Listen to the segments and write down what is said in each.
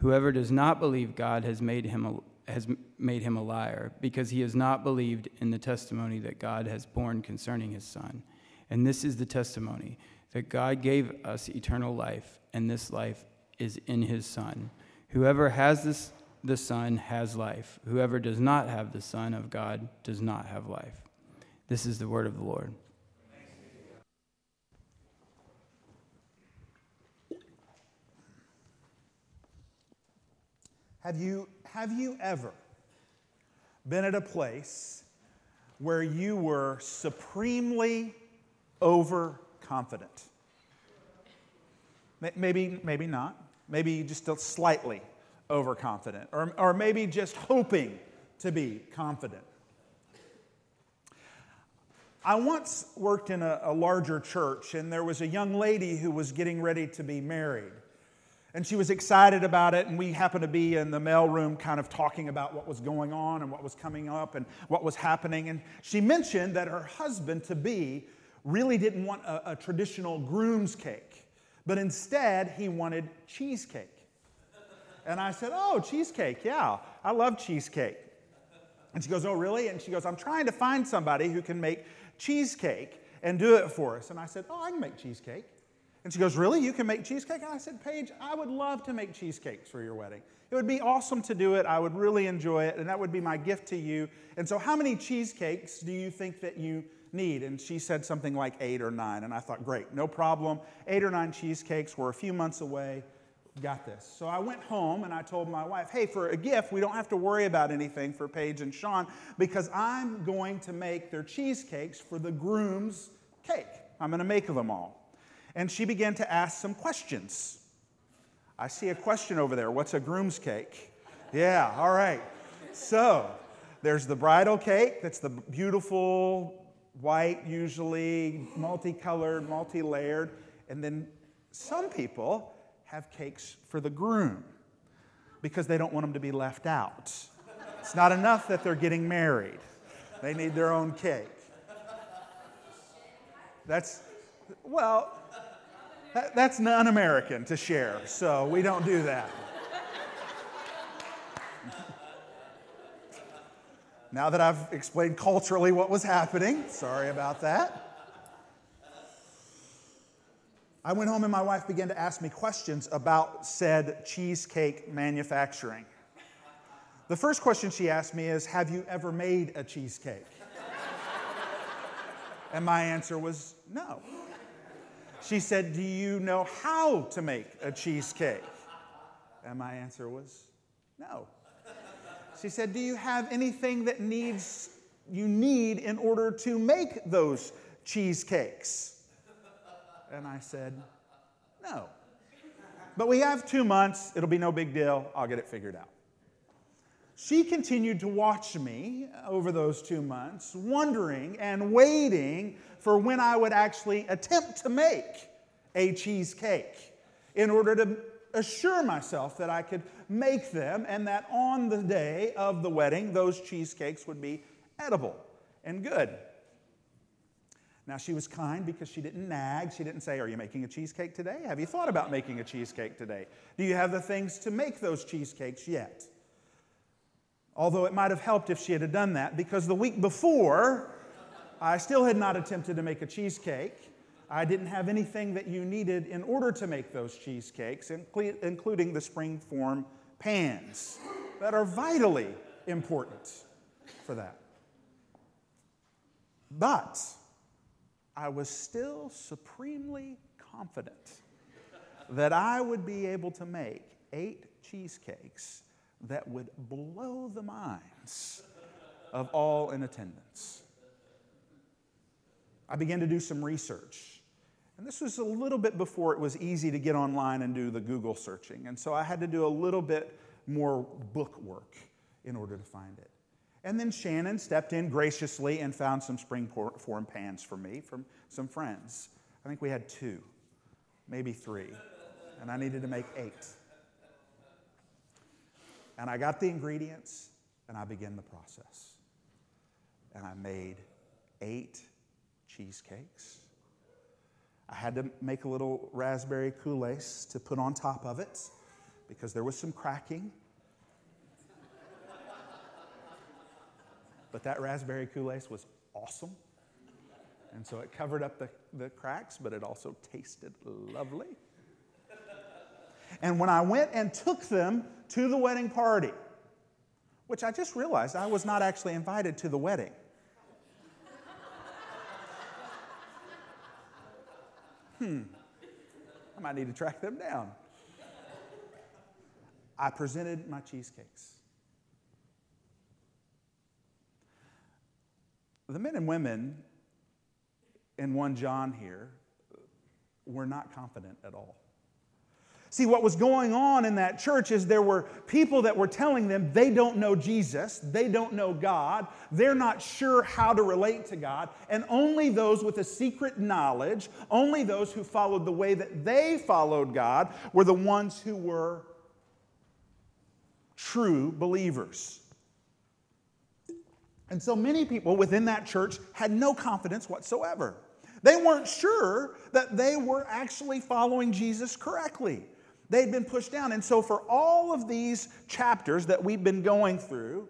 Whoever does not believe God has made him a, has made him a liar, because he has not believed in the testimony that God has borne concerning his Son. And this is the testimony that God gave us eternal life, and this life is in his Son. Whoever has this, the Son has life. Whoever does not have the Son of God does not have life. This is the word of the Lord. Have you, have you ever been at a place where you were supremely overconfident? Maybe, maybe not. Maybe you just slightly overconfident, or, or maybe just hoping to be confident. I once worked in a, a, larger church, and there was a young lady who was getting ready to be married. And she was excited about it, and we happened to be in the mailroom kind of talking about what was going on and what was coming up and what was happening. And she mentioned that her husband to be really didn't want a, a traditional groom's cake, but instead he wanted cheesecake. And I said, Oh, cheesecake, yeah, I love cheesecake. And she goes, Oh, really? And she goes, I'm trying to find somebody who can make cheesecake and do it for us. And I said, Oh, I can make cheesecake. And she goes, Really? You can make cheesecake? And I said, Paige, I would love to make cheesecakes for your wedding. It would be awesome to do it. I would really enjoy it, and that would be my gift to you. And so, how many cheesecakes do you think that you need? And she said something like eight or nine. And I thought, Great, no problem. Eight or nine cheesecakes. We're a few months away. Got this. So I went home and I told my wife, hey, for a gift, we don't have to worry about anything for Paige and Sean because I'm going to make their cheesecakes for the groom's cake. I'm going to make them all. And she began to ask some questions. I see a question over there. What's a groom's cake? Yeah, all right. So there's the bridal cake. That's the beautiful white, usually multicolored, multi layered. And then some people have cakes for the groom because they don't want them to be left out. It's not enough that they're getting married, they need their own cake. That's, well, that's non American to share, so we don't do that. now that I've explained culturally what was happening, sorry about that. I went home and my wife began to ask me questions about said cheesecake manufacturing. The first question she asked me is Have you ever made a cheesecake? and my answer was no. She said, Do you know how to make a cheesecake? And my answer was no. She said, Do you have anything that needs you need in order to make those cheesecakes? And I said, No. But we have two months. It'll be no big deal. I'll get it figured out. She continued to watch me over those two months, wondering and waiting for when I would actually attempt to make a cheesecake in order to assure myself that I could make them and that on the day of the wedding, those cheesecakes would be edible and good. Now, she was kind because she didn't nag. She didn't say, Are you making a cheesecake today? Have you thought about making a cheesecake today? Do you have the things to make those cheesecakes yet? Although it might have helped if she had done that because the week before, I still had not attempted to make a cheesecake. I didn't have anything that you needed in order to make those cheesecakes, including the springform pans that are vitally important for that. But I was still supremely confident that I would be able to make eight cheesecakes that would blow the minds of all in attendance. I began to do some research. And this was a little bit before it was easy to get online and do the Google searching. And so I had to do a little bit more book work in order to find it. And then Shannon stepped in graciously and found some springform pans for me from some friends. I think we had two, maybe three, and I needed to make eight. And I got the ingredients and I began the process. And I made eight cheesecakes. I had to make a little raspberry coulis to put on top of it because there was some cracking. but that raspberry coulis was awesome. And so it covered up the, the cracks, but it also tasted lovely. And when I went and took them to the wedding party, which I just realized I was not actually invited to the wedding. hmm, I might need to track them down. I presented my cheesecakes. The men and women in 1 John here were not confident at all. See, what was going on in that church is there were people that were telling them they don't know Jesus, they don't know God, they're not sure how to relate to God, and only those with a secret knowledge, only those who followed the way that they followed God, were the ones who were true believers. And so many people within that church had no confidence whatsoever. They weren't sure that they were actually following Jesus correctly. They'd been pushed down. And so, for all of these chapters that we've been going through,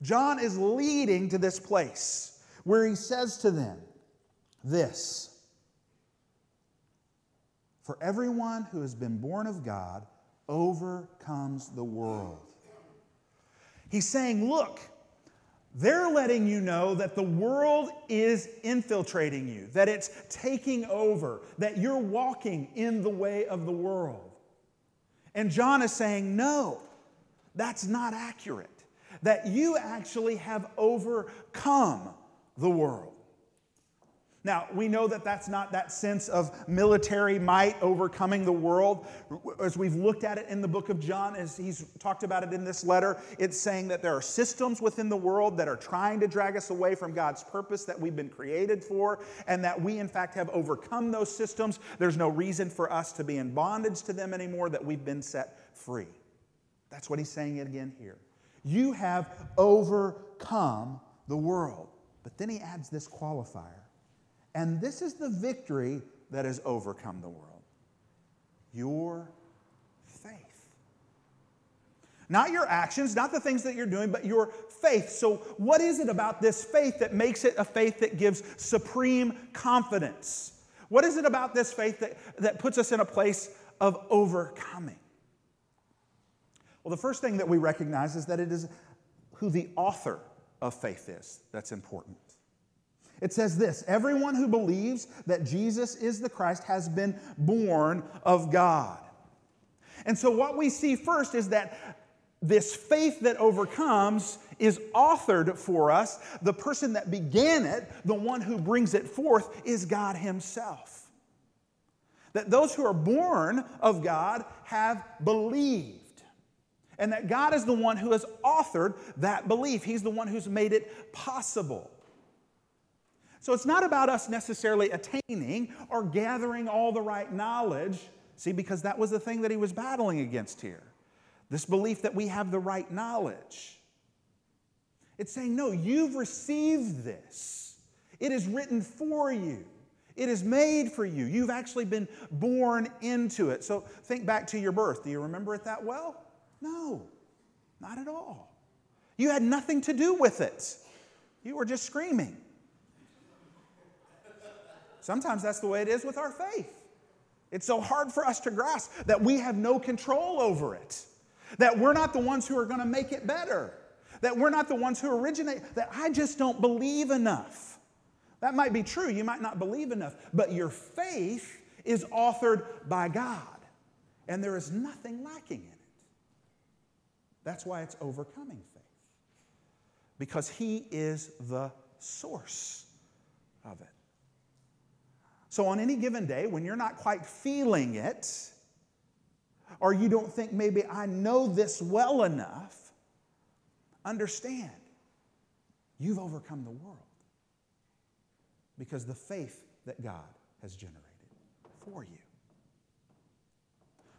John is leading to this place where he says to them this For everyone who has been born of God overcomes the world. He's saying, Look, they're letting you know that the world is infiltrating you, that it's taking over, that you're walking in the way of the world. And John is saying, no, that's not accurate. That you actually have overcome the world. Now, we know that that's not that sense of military might overcoming the world. As we've looked at it in the book of John, as he's talked about it in this letter, it's saying that there are systems within the world that are trying to drag us away from God's purpose that we've been created for, and that we, in fact, have overcome those systems. There's no reason for us to be in bondage to them anymore, that we've been set free. That's what he's saying again here. You have overcome the world. But then he adds this qualifier and this is the victory that has overcome the world your faith. Not your actions, not the things that you're doing, but your faith. So, what is it about this faith that makes it a faith that gives supreme confidence? What is it about this faith that, that puts us in a place of overcoming? Well, the first thing that we recognize is that it is who the author of faith is that's important. It says this Everyone who believes that Jesus is the Christ has been born of God. And so, what we see first is that this faith that overcomes is authored for us. The person that began it, the one who brings it forth, is God Himself. That those who are born of God have believed. And that God is the one who has authored that belief. He's the one who's made it possible. So it's not about us necessarily attaining or gathering all the right knowledge. See, because that was the thing that he was battling against here this belief that we have the right knowledge. It's saying, no, you've received this, it is written for you. It is made for you. You've actually been born into it. So think back to your birth. Do you remember it that well? No, not at all. You had nothing to do with it. You were just screaming. Sometimes that's the way it is with our faith. It's so hard for us to grasp that we have no control over it, that we're not the ones who are going to make it better, that we're not the ones who originate, that I just don't believe enough. That might be true. You might not believe enough, but your faith is authored by God, and there is nothing lacking in it. That's why it's overcoming faith, because He is the source of it. So, on any given day, when you're not quite feeling it, or you don't think maybe I know this well enough, understand you've overcome the world because the faith that God has generated for you.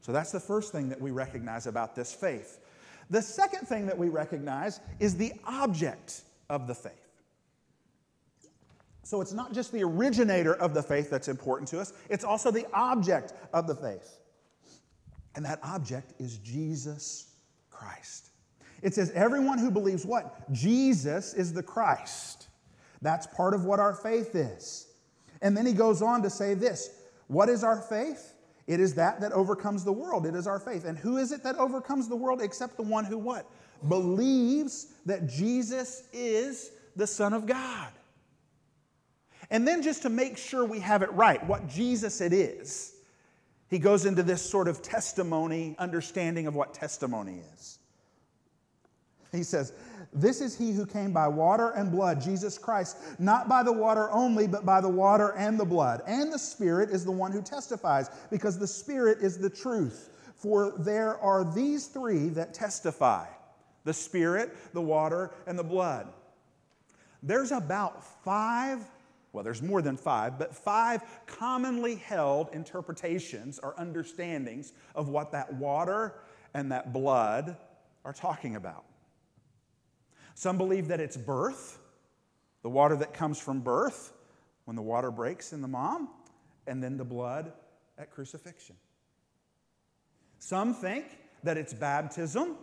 So that's the first thing that we recognize about this faith. The second thing that we recognize is the object of the faith. So it's not just the originator of the faith that's important to us, it's also the object of the faith. And that object is Jesus Christ. It says, everyone who believes what? Jesus is the Christ. That's part of what our faith is. And then he goes on to say this What is our faith? It is that that overcomes the world. It is our faith. And who is it that overcomes the world except the one who what? Believes that Jesus is the Son of God. And then just to make sure we have it right, what Jesus it is, he goes into this sort of testimony, understanding of what testimony is. He says, This is he who came by water and blood, Jesus Christ, not by the water only, but by the water and the blood. And the Spirit is the one who testifies, because the Spirit is the truth. For there are these three that testify the Spirit, the water, and the blood. There's about five well, there's more than five, but five commonly held interpretations or understandings of what that water and that blood are talking about. Some believe that it's birth, the water that comes from birth, when the water breaks in the mom, and then the blood at crucifixion. Some think that it's baptism,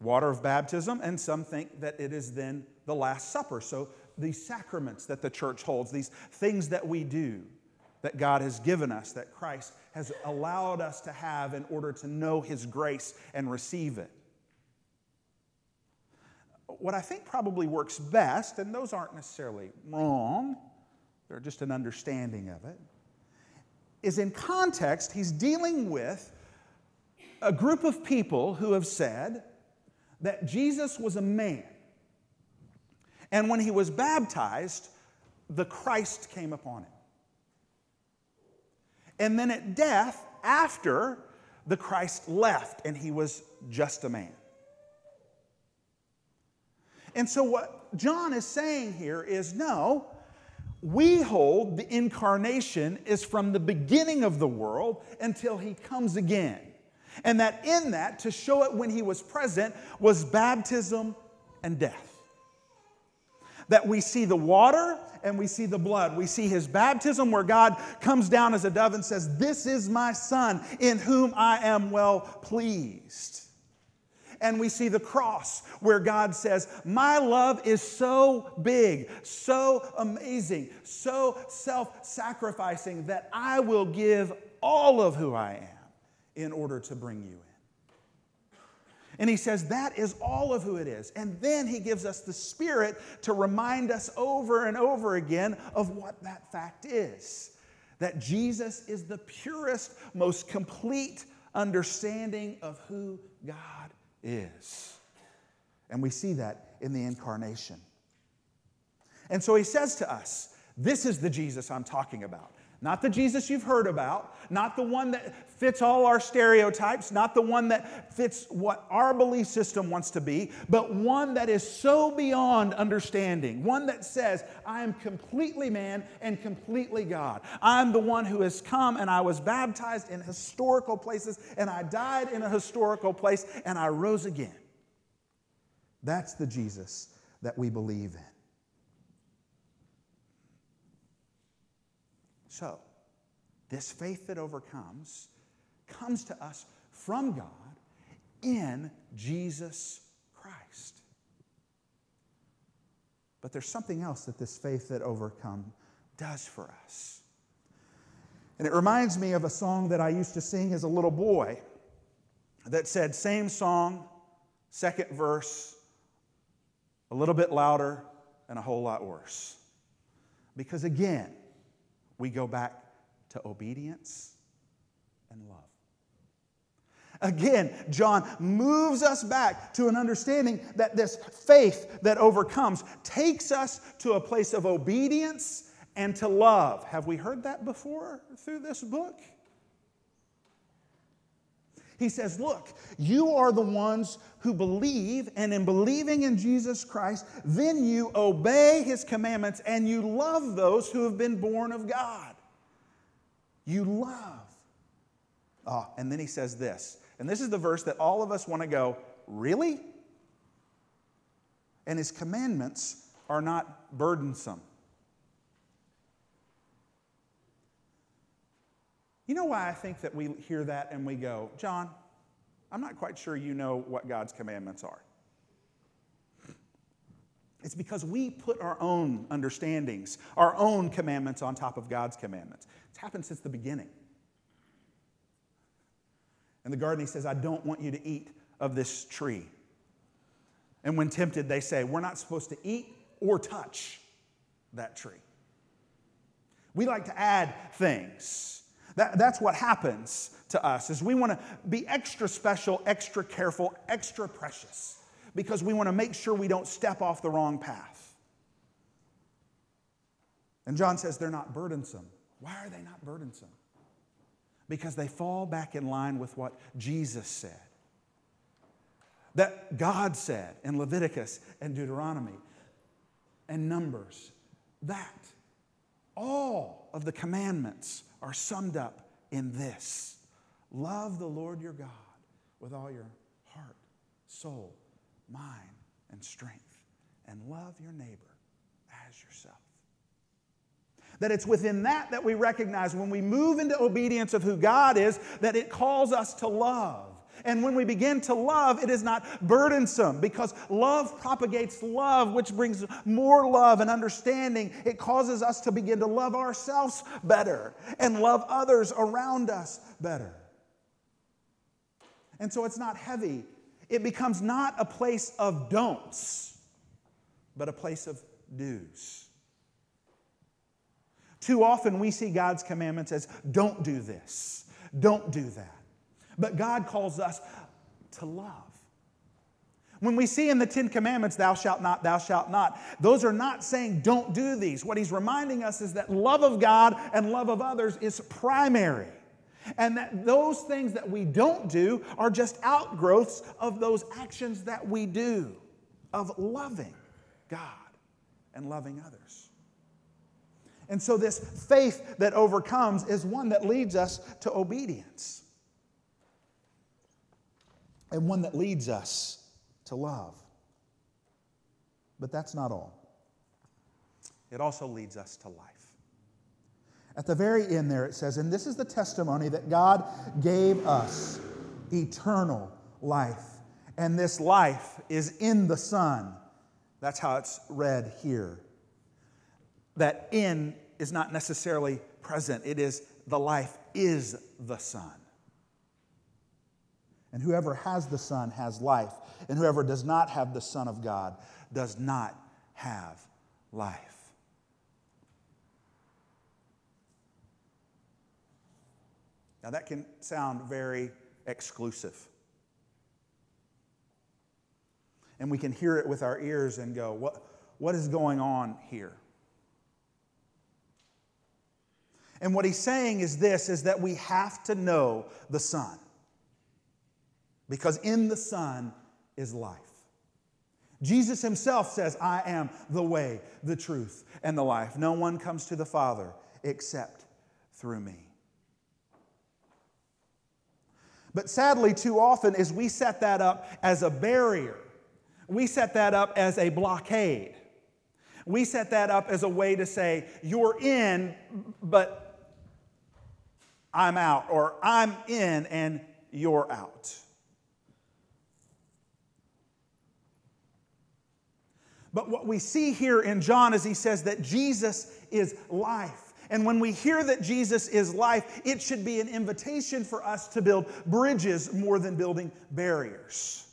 water of baptism, and some think that it is then the Last Supper. So these sacraments that the church holds, these things that we do that God has given us, that Christ has allowed us to have in order to know His grace and receive it. What I think probably works best, and those aren't necessarily wrong, they're just an understanding of it, is in context, he's dealing with a group of people who have said that Jesus was a man and when he was baptized, the Christ came upon him. And then at death, after, the Christ left and he was just a man. And so, what John is saying here is no, we hold the incarnation is from the beginning of the world until he comes again. And that in that, to show it when he was present, was baptism and death that we see the water and we see the blood. We see his baptism where God comes down as a dove and says, This is my son in whom I am well pleased. And we see the cross where God says, My love is so big, so amazing, so self sacrificing that I will give all of who I am in order to bring you. And he says that is all of who it is. And then he gives us the Spirit to remind us over and over again of what that fact is that Jesus is the purest, most complete understanding of who God is. And we see that in the incarnation. And so he says to us, This is the Jesus I'm talking about. Not the Jesus you've heard about, not the one that fits all our stereotypes, not the one that fits what our belief system wants to be, but one that is so beyond understanding. One that says, I am completely man and completely God. I'm the one who has come and I was baptized in historical places and I died in a historical place and I rose again. That's the Jesus that we believe in. So, this faith that overcomes comes to us from God in Jesus Christ. But there's something else that this faith that overcome does for us. And it reminds me of a song that I used to sing as a little boy that said, same song, second verse, a little bit louder, and a whole lot worse. Because again, we go back to obedience and love. Again, John moves us back to an understanding that this faith that overcomes takes us to a place of obedience and to love. Have we heard that before through this book? He says, Look, you are the ones who believe, and in believing in Jesus Christ, then you obey his commandments and you love those who have been born of God. You love. Oh, and then he says this, and this is the verse that all of us want to go, Really? And his commandments are not burdensome. You know why I think that we hear that and we go, John, I'm not quite sure you know what God's commandments are. It's because we put our own understandings, our own commandments on top of God's commandments. It's happened since the beginning. In the garden, he says, I don't want you to eat of this tree. And when tempted, they say, We're not supposed to eat or touch that tree. We like to add things. That, that's what happens to us is we want to be extra special, extra careful, extra precious because we want to make sure we don't step off the wrong path. And John says they're not burdensome. Why are they not burdensome? Because they fall back in line with what Jesus said. That God said in Leviticus and Deuteronomy and Numbers that all of the commandments are summed up in this love the Lord your God with all your heart, soul, mind, and strength, and love your neighbor as yourself. That it's within that that we recognize when we move into obedience of who God is, that it calls us to love. And when we begin to love, it is not burdensome because love propagates love, which brings more love and understanding. It causes us to begin to love ourselves better and love others around us better. And so it's not heavy. It becomes not a place of don'ts, but a place of do's. Too often we see God's commandments as don't do this, don't do that. But God calls us to love. When we see in the Ten Commandments, thou shalt not, thou shalt not, those are not saying don't do these. What he's reminding us is that love of God and love of others is primary. And that those things that we don't do are just outgrowths of those actions that we do, of loving God and loving others. And so, this faith that overcomes is one that leads us to obedience and one that leads us to love. But that's not all, it also leads us to life. At the very end, there it says, And this is the testimony that God gave us eternal life. And this life is in the Son. That's how it's read here. That in is not necessarily present, it is the life is the Son. And whoever has the Son has life, and whoever does not have the Son of God does not have life. Now, that can sound very exclusive. And we can hear it with our ears and go, what, what is going on here? And what he's saying is this is that we have to know the Son because in the Son is life. Jesus himself says, I am the way, the truth, and the life. No one comes to the Father except through me. But sadly, too often, is we set that up as a barrier. We set that up as a blockade. We set that up as a way to say, you're in, but I'm out, or I'm in and you're out. But what we see here in John is he says that Jesus is life. And when we hear that Jesus is life, it should be an invitation for us to build bridges more than building barriers.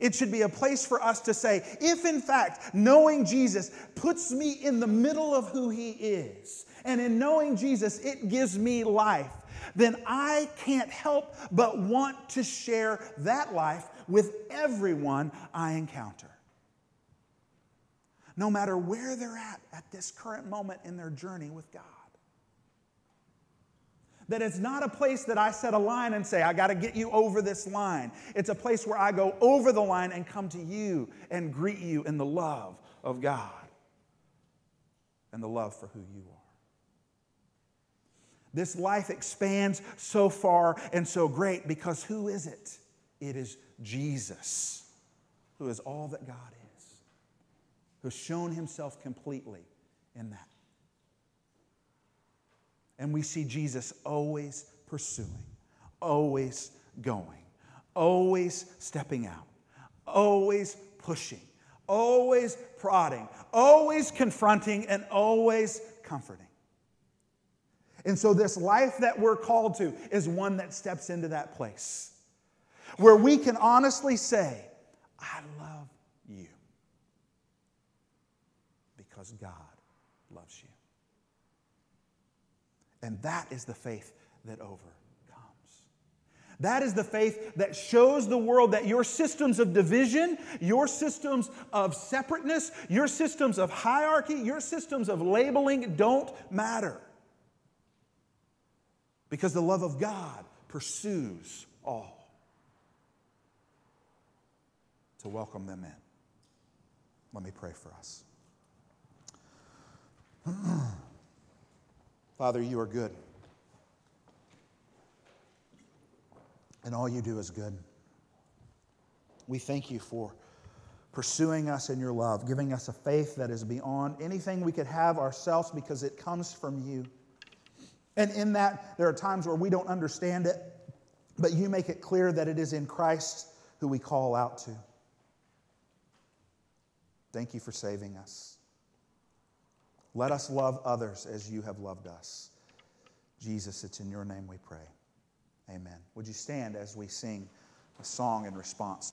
It should be a place for us to say, if in fact knowing Jesus puts me in the middle of who he is, and in knowing Jesus it gives me life, then I can't help but want to share that life with everyone I encounter no matter where they're at at this current moment in their journey with God. That it's not a place that I set a line and say, I got to get you over this line. It's a place where I go over the line and come to you and greet you in the love of God and the love for who you are. This life expands so far and so great because who is it? It is Jesus, who is all that God is, who's shown himself completely in that. And we see Jesus always pursuing, always going, always stepping out, always pushing, always prodding, always confronting, and always comforting. And so, this life that we're called to is one that steps into that place where we can honestly say, I love you because God loves you. And that is the faith that overcomes. That is the faith that shows the world that your systems of division, your systems of separateness, your systems of hierarchy, your systems of labeling don't matter. Because the love of God pursues all to welcome them in. Let me pray for us. Father, you are good. And all you do is good. We thank you for pursuing us in your love, giving us a faith that is beyond anything we could have ourselves because it comes from you. And in that, there are times where we don't understand it, but you make it clear that it is in Christ who we call out to. Thank you for saving us. Let us love others as you have loved us. Jesus, it's in your name we pray. Amen. Would you stand as we sing a song in response?